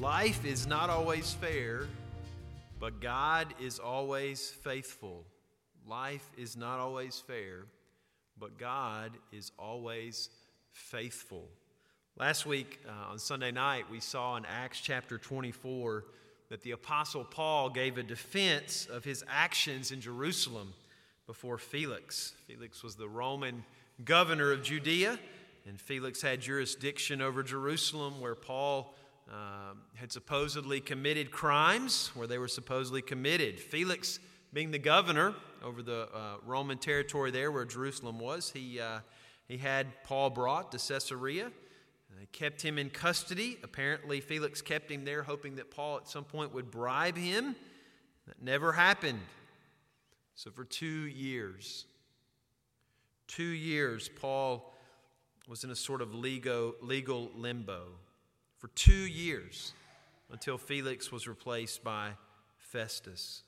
Life is not always fair, but God is always faithful. Life is not always fair, but God is always faithful. Last week uh, on Sunday night, we saw in Acts chapter 24 that the Apostle Paul gave a defense of his actions in Jerusalem before Felix. Felix was the Roman governor of Judea, and Felix had jurisdiction over Jerusalem where Paul uh, had supposedly committed crimes, where they were supposedly committed. Felix, being the governor over the uh, Roman territory there where Jerusalem was, he, uh, he had Paul brought to Caesarea. They kept him in custody. Apparently, Felix kept him there, hoping that Paul at some point would bribe him. That never happened. So, for two years, two years, Paul was in a sort of legal, legal limbo for two years until Felix was replaced by Festus.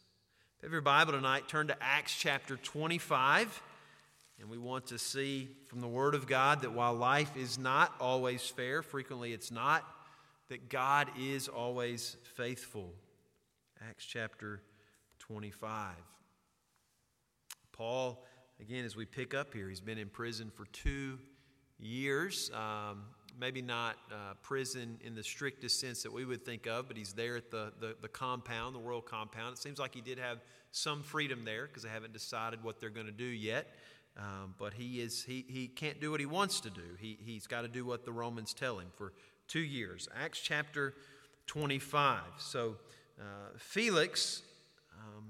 If you have your Bible tonight, turn to Acts chapter 25. And we want to see from the Word of God that while life is not always fair, frequently it's not, that God is always faithful. Acts chapter 25. Paul, again, as we pick up here, he's been in prison for two years. Um, maybe not uh, prison in the strictest sense that we would think of, but he's there at the, the, the compound, the royal compound. It seems like he did have some freedom there because they haven't decided what they're going to do yet. Um, but he, is, he, he can't do what he wants to do. He, he's got to do what the Romans tell him for two years. Acts chapter 25. So uh, Felix um,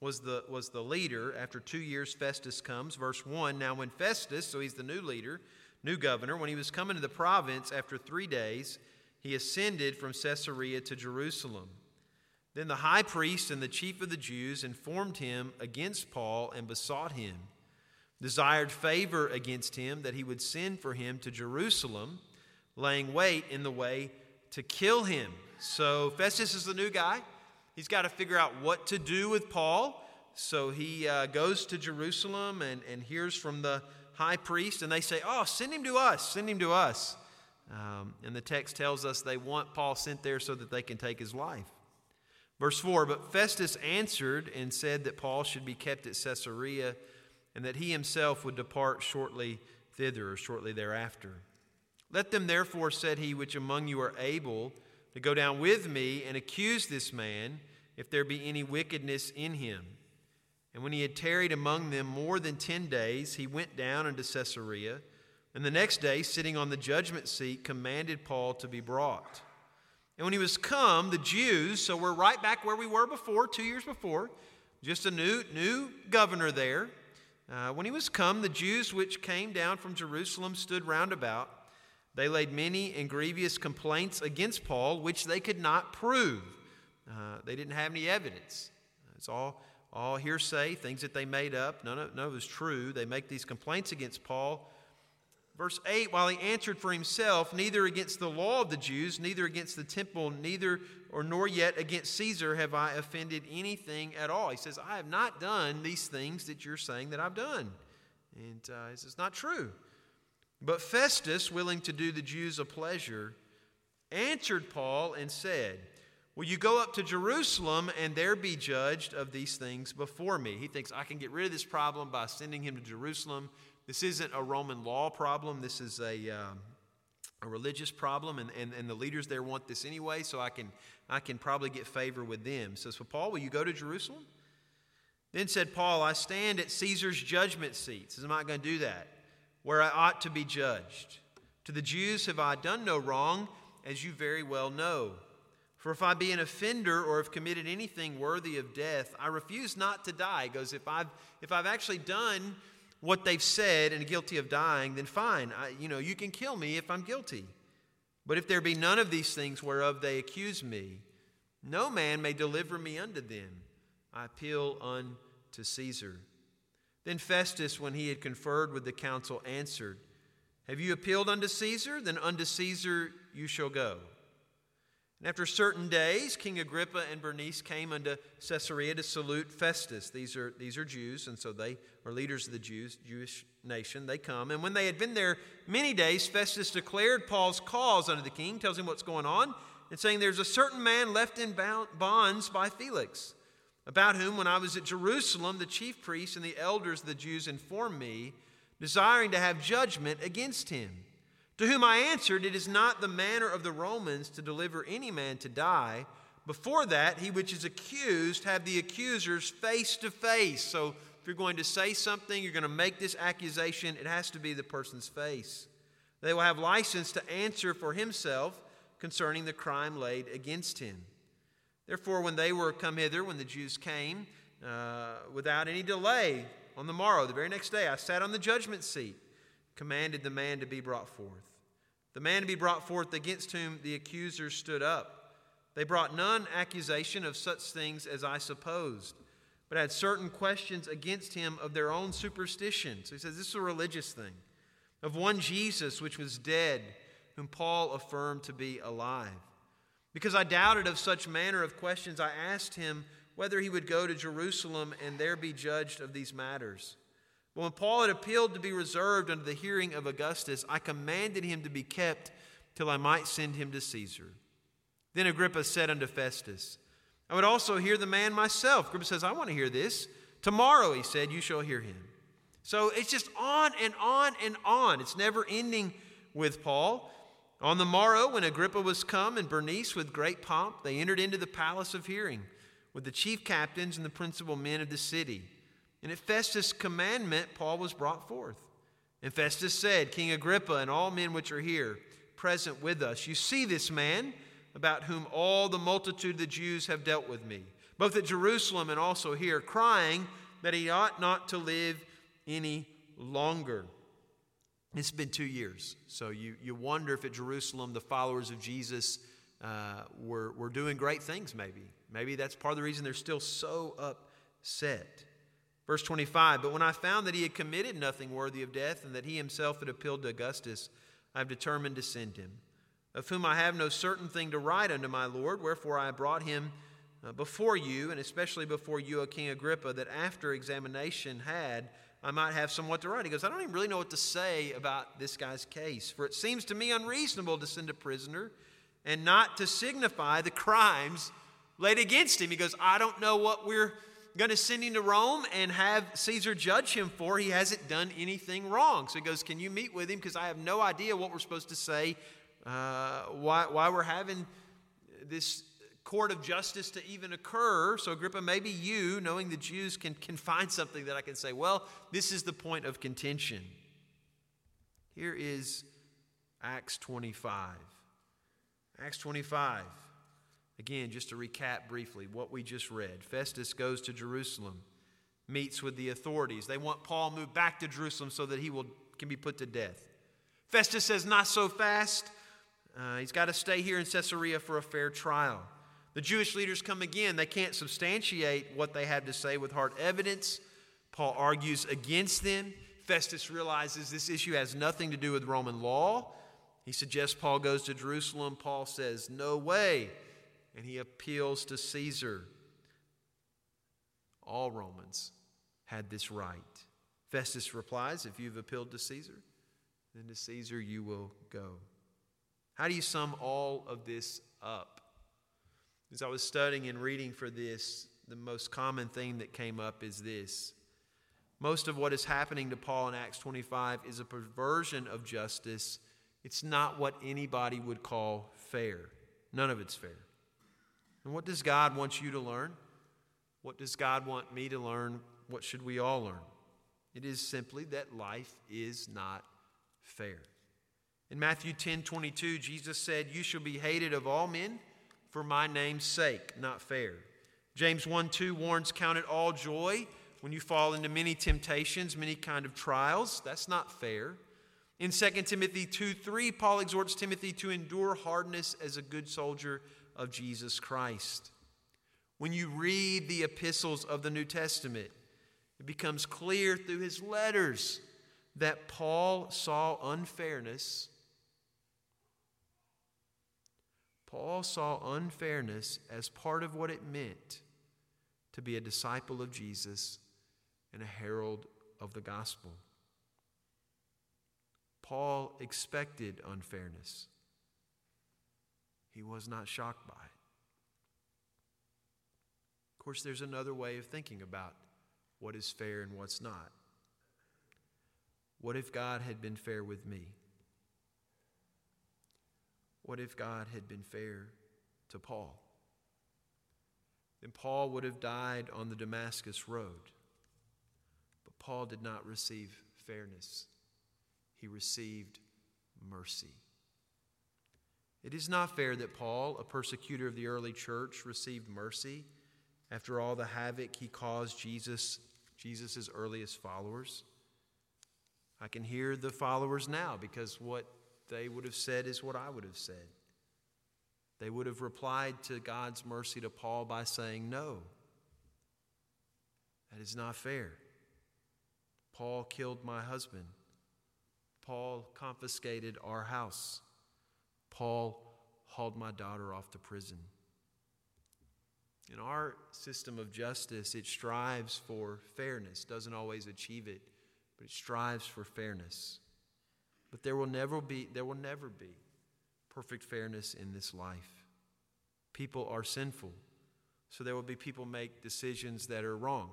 was, the, was the leader. After two years, Festus comes. Verse 1 Now, when Festus, so he's the new leader, new governor, when he was coming to the province after three days, he ascended from Caesarea to Jerusalem. Then the high priest and the chief of the Jews informed him against Paul and besought him, desired favor against him that he would send for him to Jerusalem, laying wait in the way to kill him. So Festus is the new guy. He's got to figure out what to do with Paul. So he uh, goes to Jerusalem and, and hears from the high priest, and they say, Oh, send him to us, send him to us. Um, and the text tells us they want Paul sent there so that they can take his life. Verse 4 But Festus answered and said that Paul should be kept at Caesarea and that he himself would depart shortly thither or shortly thereafter. Let them therefore, said he, which among you are able to go down with me and accuse this man if there be any wickedness in him. And when he had tarried among them more than ten days, he went down into Caesarea, and the next day, sitting on the judgment seat, commanded Paul to be brought. And when he was come, the Jews, so we're right back where we were before, two years before, just a new, new governor there. Uh, when he was come, the Jews which came down from Jerusalem stood round about. They laid many and grievous complaints against Paul, which they could not prove. Uh, they didn't have any evidence. It's all all hearsay, things that they made up. None of, none of it was true. They make these complaints against Paul. Verse 8 While he answered for himself, neither against the law of the Jews, neither against the temple, neither or nor yet against Caesar have I offended anything at all. He says, I have not done these things that you're saying that I've done. And uh, he says, Not true. But Festus, willing to do the Jews a pleasure, answered Paul and said, Will you go up to Jerusalem and there be judged of these things before me? He thinks, I can get rid of this problem by sending him to Jerusalem. This isn't a Roman law problem, this is a, uh, a religious problem, and, and, and the leaders there want this anyway, so I can, I can probably get favor with them. He says, Well, Paul, will you go to Jerusalem? Then said Paul, I stand at Caesar's judgment seat. Says, I'm not going to do that, where I ought to be judged. To the Jews have I done no wrong, as you very well know. For if I be an offender or have committed anything worthy of death, I refuse not to die. Goes, if I've, if I've actually done what they've said and guilty of dying, then fine. I, you know, you can kill me if I'm guilty. But if there be none of these things whereof they accuse me, no man may deliver me unto them. I appeal unto Caesar. Then Festus, when he had conferred with the council, answered, Have you appealed unto Caesar? Then unto Caesar you shall go. And after certain days, King Agrippa and Bernice came unto Caesarea to salute Festus. These are, these are Jews, and so they are leaders of the Jews, Jewish nation. They come. And when they had been there many days, Festus declared Paul's cause unto the king, tells him what's going on. and saying, There's a certain man left in bonds by Felix, about whom, when I was at Jerusalem, the chief priests and the elders of the Jews informed me, desiring to have judgment against him. To whom I answered, It is not the manner of the Romans to deliver any man to die. Before that, he which is accused have the accusers face to face. So if you're going to say something, you're going to make this accusation, it has to be the person's face. They will have license to answer for himself concerning the crime laid against him. Therefore, when they were come hither, when the Jews came, uh, without any delay, on the morrow, the very next day, I sat on the judgment seat, commanded the man to be brought forth. The man to be brought forth against whom the accusers stood up. They brought none accusation of such things as I supposed, but had certain questions against him of their own superstition. So he says this is a religious thing. Of one Jesus, which was dead, whom Paul affirmed to be alive. Because I doubted of such manner of questions, I asked him whether he would go to Jerusalem and there be judged of these matters. But when Paul had appealed to be reserved under the hearing of Augustus, I commanded him to be kept till I might send him to Caesar. Then Agrippa said unto Festus, I would also hear the man myself. Agrippa says, I want to hear this. Tomorrow, he said, you shall hear him. So it's just on and on and on. It's never ending with Paul. On the morrow, when Agrippa was come and Bernice with great pomp, they entered into the palace of hearing with the chief captains and the principal men of the city. And at Festus' commandment, Paul was brought forth. And Festus said, King Agrippa and all men which are here present with us, you see this man about whom all the multitude of the Jews have dealt with me, both at Jerusalem and also here, crying that he ought not to live any longer. It's been two years. So you, you wonder if at Jerusalem the followers of Jesus uh, were, were doing great things, maybe. Maybe that's part of the reason they're still so upset. Verse 25 But when I found that he had committed nothing worthy of death and that he himself had appealed to Augustus, I have determined to send him, of whom I have no certain thing to write unto my Lord. Wherefore I brought him uh, before you, and especially before you, O King Agrippa, that after examination had, I might have somewhat to write. He goes, I don't even really know what to say about this guy's case, for it seems to me unreasonable to send a prisoner and not to signify the crimes laid against him. He goes, I don't know what we're going to send him to Rome and have Caesar judge him for. He hasn't done anything wrong. So he goes, Can you meet with him? Because I have no idea what we're supposed to say, uh, why, why we're having this court of justice to even occur. So, Agrippa, maybe you, knowing the Jews, can, can find something that I can say, well, this is the point of contention. Here is Acts 25. Acts 25. Again, just to recap briefly what we just read Festus goes to Jerusalem, meets with the authorities. They want Paul moved back to Jerusalem so that he will, can be put to death. Festus says, Not so fast. Uh, he's got to stay here in Caesarea for a fair trial. The Jewish leaders come again. They can't substantiate what they have to say with hard evidence. Paul argues against them. Festus realizes this issue has nothing to do with Roman law. He suggests Paul goes to Jerusalem. Paul says, No way. And he appeals to Caesar. All Romans had this right. Festus replies, If you've appealed to Caesar, then to Caesar you will go. How do you sum all of this up? As I was studying and reading for this, the most common thing that came up is this. Most of what is happening to Paul in Acts 25 is a perversion of justice. It's not what anybody would call fair. None of it's fair. And what does God want you to learn? What does God want me to learn? What should we all learn? It is simply that life is not fair. In Matthew 10 22, Jesus said, You shall be hated of all men for my name's sake, not fair. James 1 2 warns, Count it all joy when you fall into many temptations, many kind of trials. That's not fair. In 2 Timothy 2 3, Paul exhorts Timothy to endure hardness as a good soldier of Jesus Christ. When you read the epistles of the New Testament, it becomes clear through his letters that Paul saw unfairness Paul saw unfairness as part of what it meant to be a disciple of Jesus and a herald of the gospel. Paul expected unfairness. He was not shocked by it. Of course, there's another way of thinking about what is fair and what's not. What if God had been fair with me? What if God had been fair to Paul? Then Paul would have died on the Damascus road. But Paul did not receive fairness, he received mercy. It is not fair that Paul, a persecutor of the early church, received mercy after all the havoc he caused Jesus, Jesus' earliest followers. I can hear the followers now because what they would have said is what I would have said. They would have replied to God's mercy to Paul by saying, No, that is not fair. Paul killed my husband. Paul confiscated our house. Paul hauled my daughter off to prison. In our system of justice, it strives for fairness, doesn't always achieve it, but it strives for fairness. But there will never be, there will never be perfect fairness in this life. People are sinful, so there will be people make decisions that are wrong.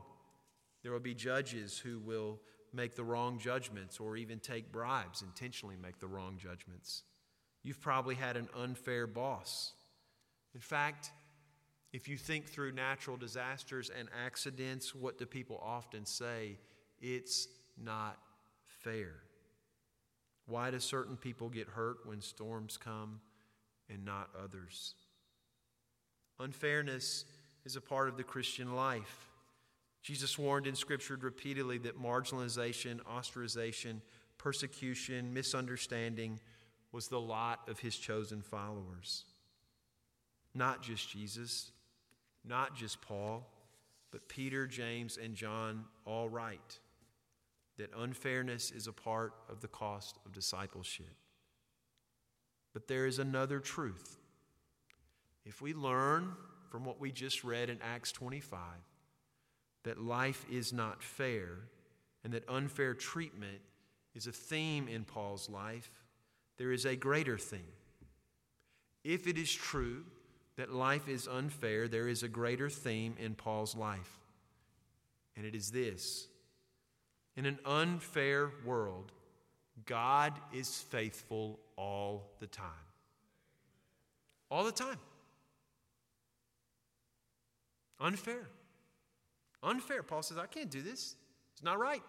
There will be judges who will make the wrong judgments or even take bribes, intentionally make the wrong judgments. You've probably had an unfair boss. In fact, if you think through natural disasters and accidents, what do people often say? It's not fair. Why do certain people get hurt when storms come and not others? Unfairness is a part of the Christian life. Jesus warned in Scripture repeatedly that marginalization, ostracization, persecution, misunderstanding was the lot of his chosen followers. Not just Jesus, not just Paul, but Peter, James, and John all write that unfairness is a part of the cost of discipleship. But there is another truth. If we learn from what we just read in Acts 25 that life is not fair and that unfair treatment is a theme in Paul's life, there is a greater theme. If it is true that life is unfair, there is a greater theme in Paul's life. And it is this in an unfair world, God is faithful all the time. All the time. Unfair. Unfair. Paul says, I can't do this. It's not right.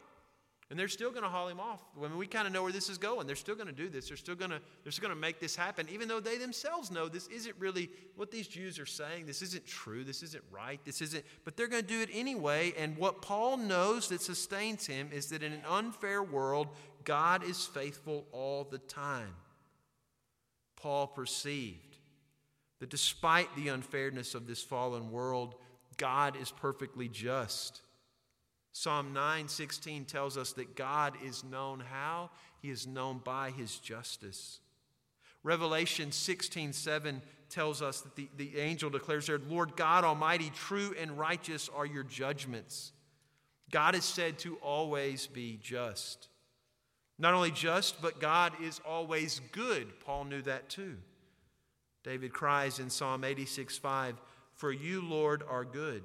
And they're still going to haul him off. I mean, we kind of know where this is going. They're still going to do this. They're still going to they're still going to make this happen, even though they themselves know this isn't really what these Jews are saying. This isn't true. This isn't right. This isn't. But they're going to do it anyway. And what Paul knows that sustains him is that in an unfair world, God is faithful all the time. Paul perceived that despite the unfairness of this fallen world, God is perfectly just. Psalm 9:16 tells us that God is known how? He is known by his justice. Revelation 16:7 tells us that the, the angel declares there, Lord God Almighty, true and righteous are your judgments. God is said to always be just. Not only just, but God is always good. Paul knew that too. David cries in Psalm 86 5, For you, Lord, are good.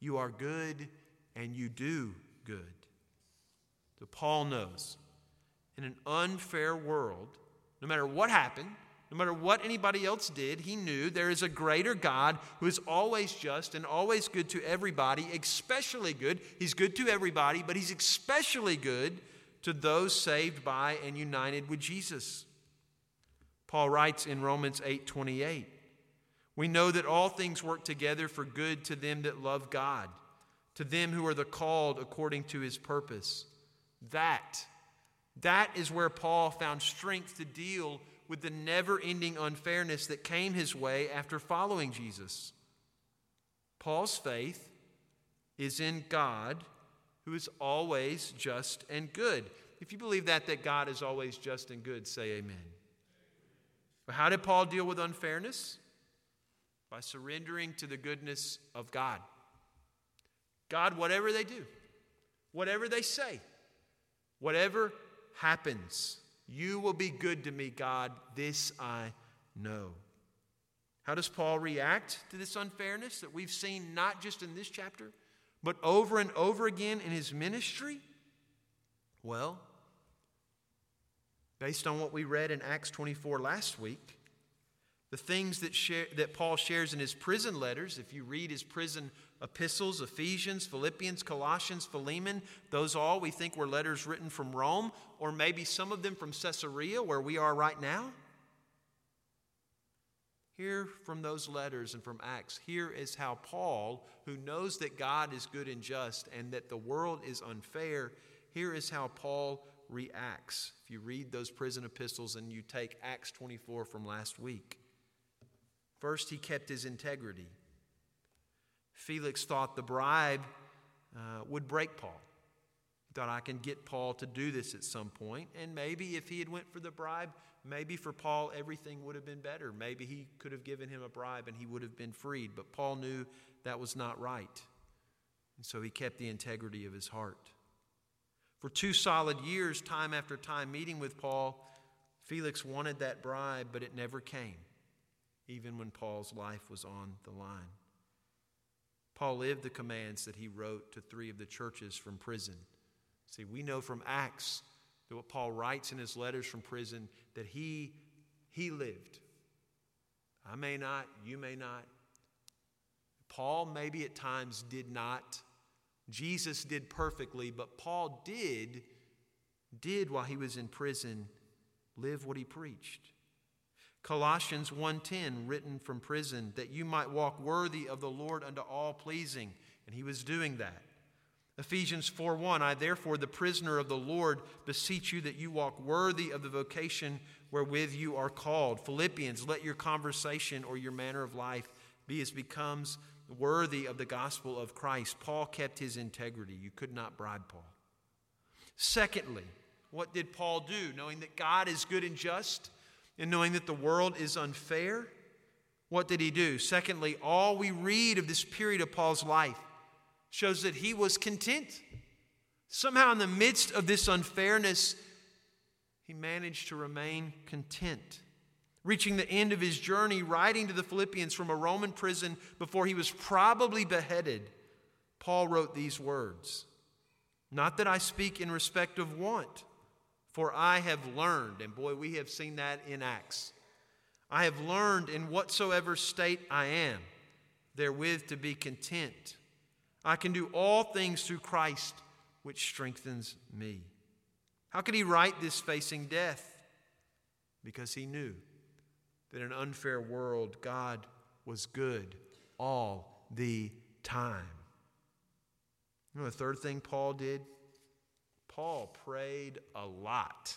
You are good and you do good. So Paul knows in an unfair world, no matter what happened, no matter what anybody else did, he knew there is a greater God who is always just and always good to everybody, especially good. He's good to everybody, but he's especially good to those saved by and united with Jesus. Paul writes in Romans 8:28, "We know that all things work together for good to them that love God." To them who are the called according to his purpose. That, that is where Paul found strength to deal with the never ending unfairness that came his way after following Jesus. Paul's faith is in God who is always just and good. If you believe that, that God is always just and good, say amen. But how did Paul deal with unfairness? By surrendering to the goodness of God. God, whatever they do, whatever they say, whatever happens, you will be good to me, God. This I know. How does Paul react to this unfairness that we've seen not just in this chapter, but over and over again in his ministry? Well, based on what we read in Acts 24 last week, the things that, share, that Paul shares in his prison letters, if you read his prison epistles, Ephesians, Philippians, Colossians, Philemon, those all we think were letters written from Rome, or maybe some of them from Caesarea, where we are right now. Hear from those letters and from Acts. Here is how Paul, who knows that God is good and just and that the world is unfair, here is how Paul reacts. If you read those prison epistles and you take Acts 24 from last week. First, he kept his integrity. Felix thought the bribe uh, would break Paul. He thought, I can get Paul to do this at some point. And maybe if he had went for the bribe, maybe for Paul everything would have been better. Maybe he could have given him a bribe and he would have been freed. But Paul knew that was not right. And so he kept the integrity of his heart. For two solid years, time after time, meeting with Paul, Felix wanted that bribe, but it never came even when Paul's life was on the line. Paul lived the commands that he wrote to three of the churches from prison. See, we know from Acts that what Paul writes in his letters from prison that he he lived. I may not, you may not. Paul maybe at times did not. Jesus did perfectly, but Paul did did while he was in prison live what he preached. Colossians 1:10 written from prison that you might walk worthy of the Lord unto all pleasing and he was doing that. Ephesians 4:1 I therefore the prisoner of the Lord beseech you that you walk worthy of the vocation wherewith you are called. Philippians let your conversation or your manner of life be as becomes worthy of the gospel of Christ. Paul kept his integrity. You could not bribe Paul. Secondly, what did Paul do knowing that God is good and just? And knowing that the world is unfair, what did he do? Secondly, all we read of this period of Paul's life shows that he was content. Somehow, in the midst of this unfairness, he managed to remain content. Reaching the end of his journey, writing to the Philippians from a Roman prison before he was probably beheaded, Paul wrote these words Not that I speak in respect of want for I have learned, and boy, we have seen that in Acts. I have learned in whatsoever state I am, therewith to be content. I can do all things through Christ, which strengthens me. How could he write this facing death? Because he knew that in an unfair world, God was good all the time. You know the third thing Paul did? Paul prayed a lot.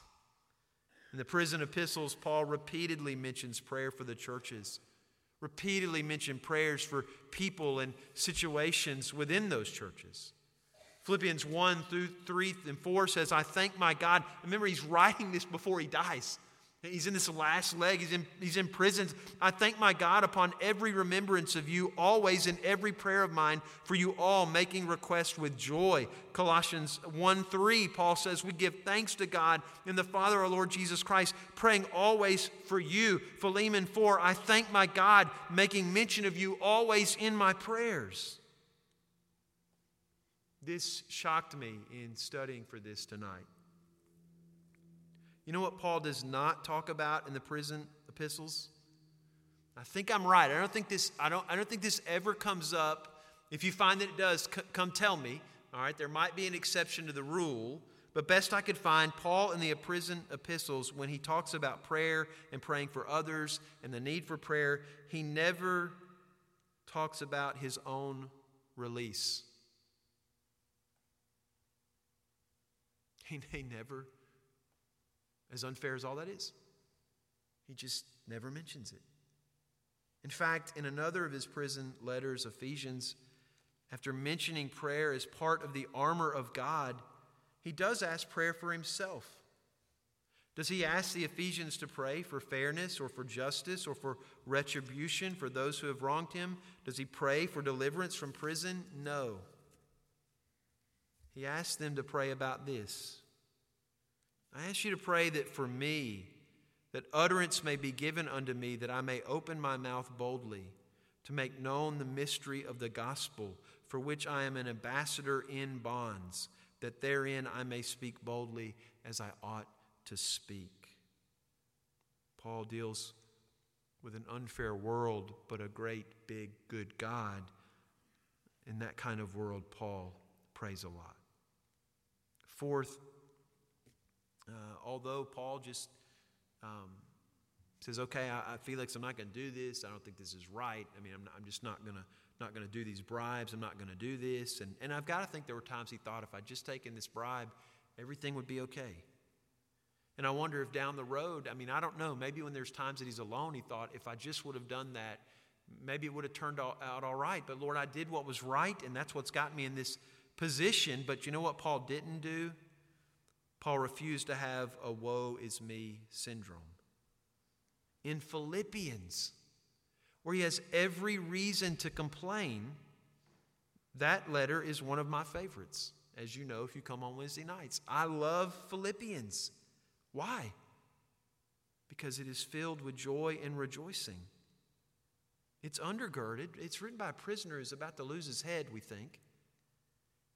In the prison epistles, Paul repeatedly mentions prayer for the churches, repeatedly mentioned prayers for people and situations within those churches. Philippians 1 through 3 and 4 says, I thank my God. Remember, he's writing this before he dies. He's in this last leg. He's in, he's in prison. I thank my God upon every remembrance of you, always in every prayer of mine, for you all, making request with joy. Colossians 1 3, Paul says, We give thanks to God in the Father, our Lord Jesus Christ, praying always for you. Philemon 4, I thank my God, making mention of you always in my prayers. This shocked me in studying for this tonight. You know what Paul does not talk about in the prison epistles? I think I'm right. I don't think this, I don't, I don't think this ever comes up. If you find that it does, c- come tell me. All right, there might be an exception to the rule, but best I could find, Paul in the prison epistles, when he talks about prayer and praying for others and the need for prayer, he never talks about his own release. He, he never as unfair as all that is. He just never mentions it. In fact, in another of his prison letters, Ephesians, after mentioning prayer as part of the armor of God, he does ask prayer for himself. Does he ask the Ephesians to pray for fairness or for justice or for retribution for those who have wronged him? Does he pray for deliverance from prison? No. He asks them to pray about this I ask you to pray that for me, that utterance may be given unto me, that I may open my mouth boldly to make known the mystery of the gospel, for which I am an ambassador in bonds, that therein I may speak boldly as I ought to speak. Paul deals with an unfair world, but a great, big, good God. In that kind of world, Paul prays a lot. Fourth, uh, although Paul just um, says, "Okay, I, I, Felix, I'm not going to do this. I don't think this is right. I mean, I'm, not, I'm just not going to not going to do these bribes. I'm not going to do this." And and I've got to think there were times he thought, if I'd just taken this bribe, everything would be okay. And I wonder if down the road, I mean, I don't know. Maybe when there's times that he's alone, he thought, if I just would have done that, maybe it would have turned out all right. But Lord, I did what was right, and that's what's got me in this position. But you know what Paul didn't do? Paul refused to have a woe is me syndrome. In Philippians, where he has every reason to complain, that letter is one of my favorites. As you know, if you come on Wednesday nights, I love Philippians. Why? Because it is filled with joy and rejoicing. It's undergirded. It's written by a prisoner who's about to lose his head, we think.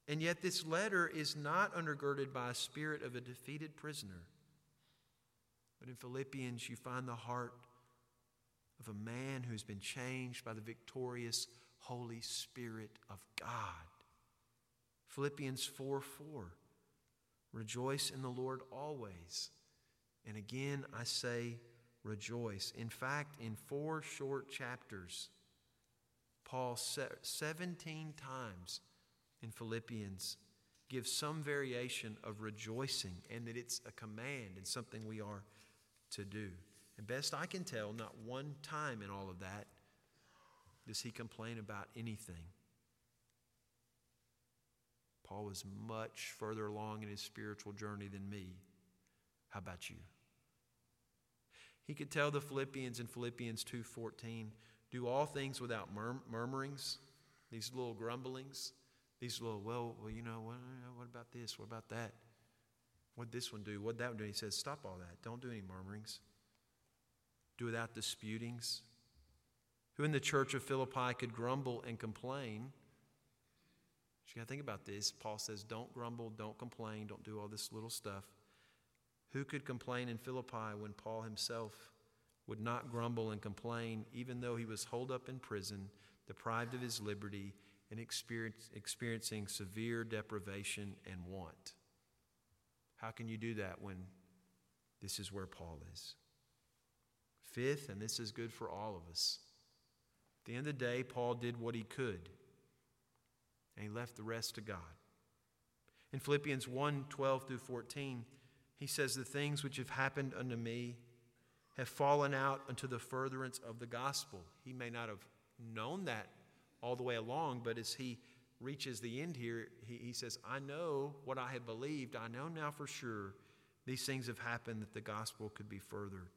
And yet, this letter is not undergirded by a spirit of a defeated prisoner. But in Philippians, you find the heart of a man who's been changed by the victorious Holy Spirit of God. Philippians 4 4. Rejoice in the Lord always. And again, I say rejoice. In fact, in four short chapters, Paul 17 times in Philippians gives some variation of rejoicing and that it's a command and something we are to do. And best I can tell, not one time in all of that does he complain about anything. Paul was much further along in his spiritual journey than me. How about you? He could tell the Philippians in Philippians 2:14, do all things without murmurings, these little grumblings, these little, well, well, you know, what, what about this? What about that? What'd this one do? What'd that one do? He says, stop all that. Don't do any murmurings. Do without disputings. Who in the church of Philippi could grumble and complain? You got to think about this. Paul says, don't grumble, don't complain, don't do all this little stuff. Who could complain in Philippi when Paul himself would not grumble and complain, even though he was holed up in prison, deprived of his liberty, and experience, experiencing severe deprivation and want. How can you do that when this is where Paul is? Fifth, and this is good for all of us. At the end of the day, Paul did what he could, and he left the rest to God. In Philippians 1 12 through 14, he says, The things which have happened unto me have fallen out unto the furtherance of the gospel. He may not have known that all the way along, but as he reaches the end here, he, he says, I know what I have believed. I know now for sure these things have happened that the gospel could be furthered.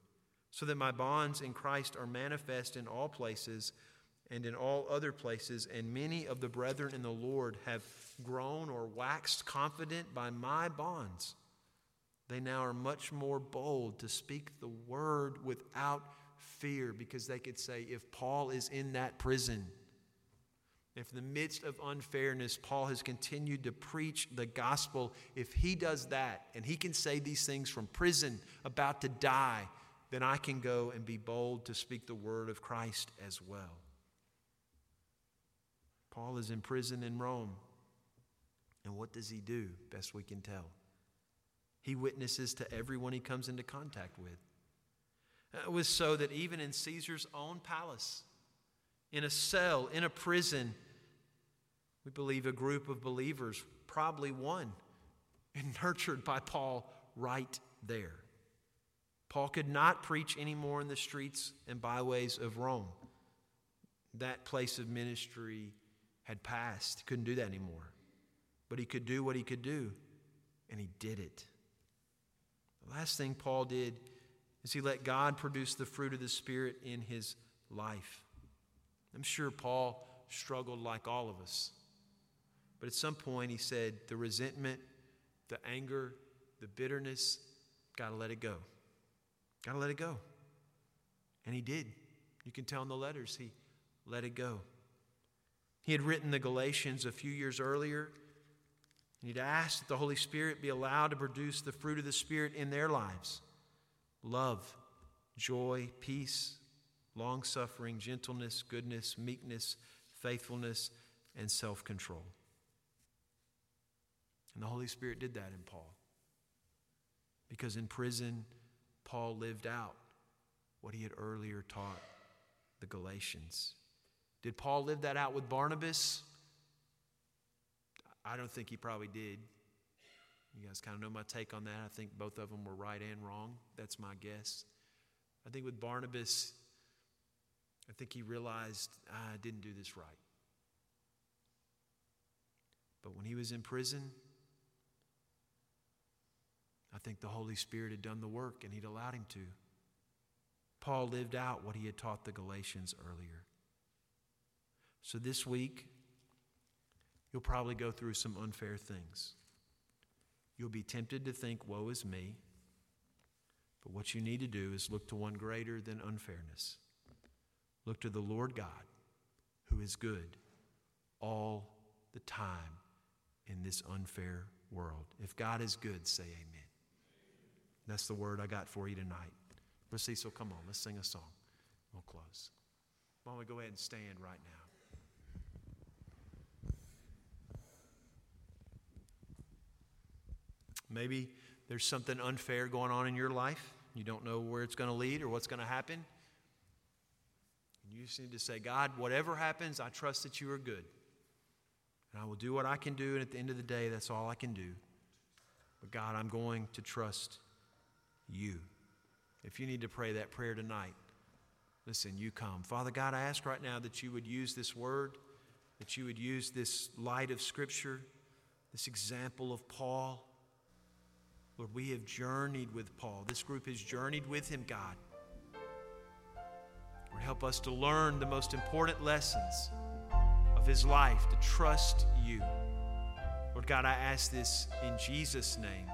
So that my bonds in Christ are manifest in all places and in all other places, and many of the brethren in the Lord have grown or waxed confident by my bonds. They now are much more bold to speak the word without fear because they could say, if Paul is in that prison, if in the midst of unfairness, Paul has continued to preach the gospel, if he does that and he can say these things from prison, about to die, then I can go and be bold to speak the word of Christ as well. Paul is in prison in Rome. And what does he do? Best we can tell. He witnesses to everyone he comes into contact with. It was so that even in Caesar's own palace, in a cell, in a prison. We believe a group of believers, probably one, and nurtured by Paul right there. Paul could not preach anymore in the streets and byways of Rome. That place of ministry had passed. He couldn't do that anymore. But he could do what he could do, and he did it. The last thing Paul did is he let God produce the fruit of the Spirit in his life. I'm sure Paul struggled like all of us. But at some point, he said, the resentment, the anger, the bitterness, got to let it go. Got to let it go. And he did. You can tell in the letters, he let it go. He had written the Galatians a few years earlier. And he'd asked that the Holy Spirit be allowed to produce the fruit of the Spirit in their lives love, joy, peace, long suffering, gentleness, goodness, meekness, faithfulness, and self control. And the Holy Spirit did that in Paul. Because in prison, Paul lived out what he had earlier taught the Galatians. Did Paul live that out with Barnabas? I don't think he probably did. You guys kind of know my take on that. I think both of them were right and wrong. That's my guess. I think with Barnabas, I think he realized I didn't do this right. But when he was in prison, I think the Holy Spirit had done the work and he'd allowed him to. Paul lived out what he had taught the Galatians earlier. So this week, you'll probably go through some unfair things. You'll be tempted to think, woe is me. But what you need to do is look to one greater than unfairness. Look to the Lord God, who is good all the time in this unfair world. If God is good, say amen. That's the word I got for you tonight. But Cecil, come on, let's sing a song. We'll close. Why don't we go ahead and stand right now? Maybe there's something unfair going on in your life. You don't know where it's going to lead or what's going to happen. You just need to say, God, whatever happens, I trust that you are good. And I will do what I can do. And at the end of the day, that's all I can do. But God, I'm going to trust you. If you need to pray that prayer tonight, listen, you come. Father God, I ask right now that you would use this word, that you would use this light of Scripture, this example of Paul Lord, we have journeyed with Paul. This group has journeyed with him, God. Lord, help us to learn the most important lessons of his life, to trust you. Lord God, I ask this in Jesus' name.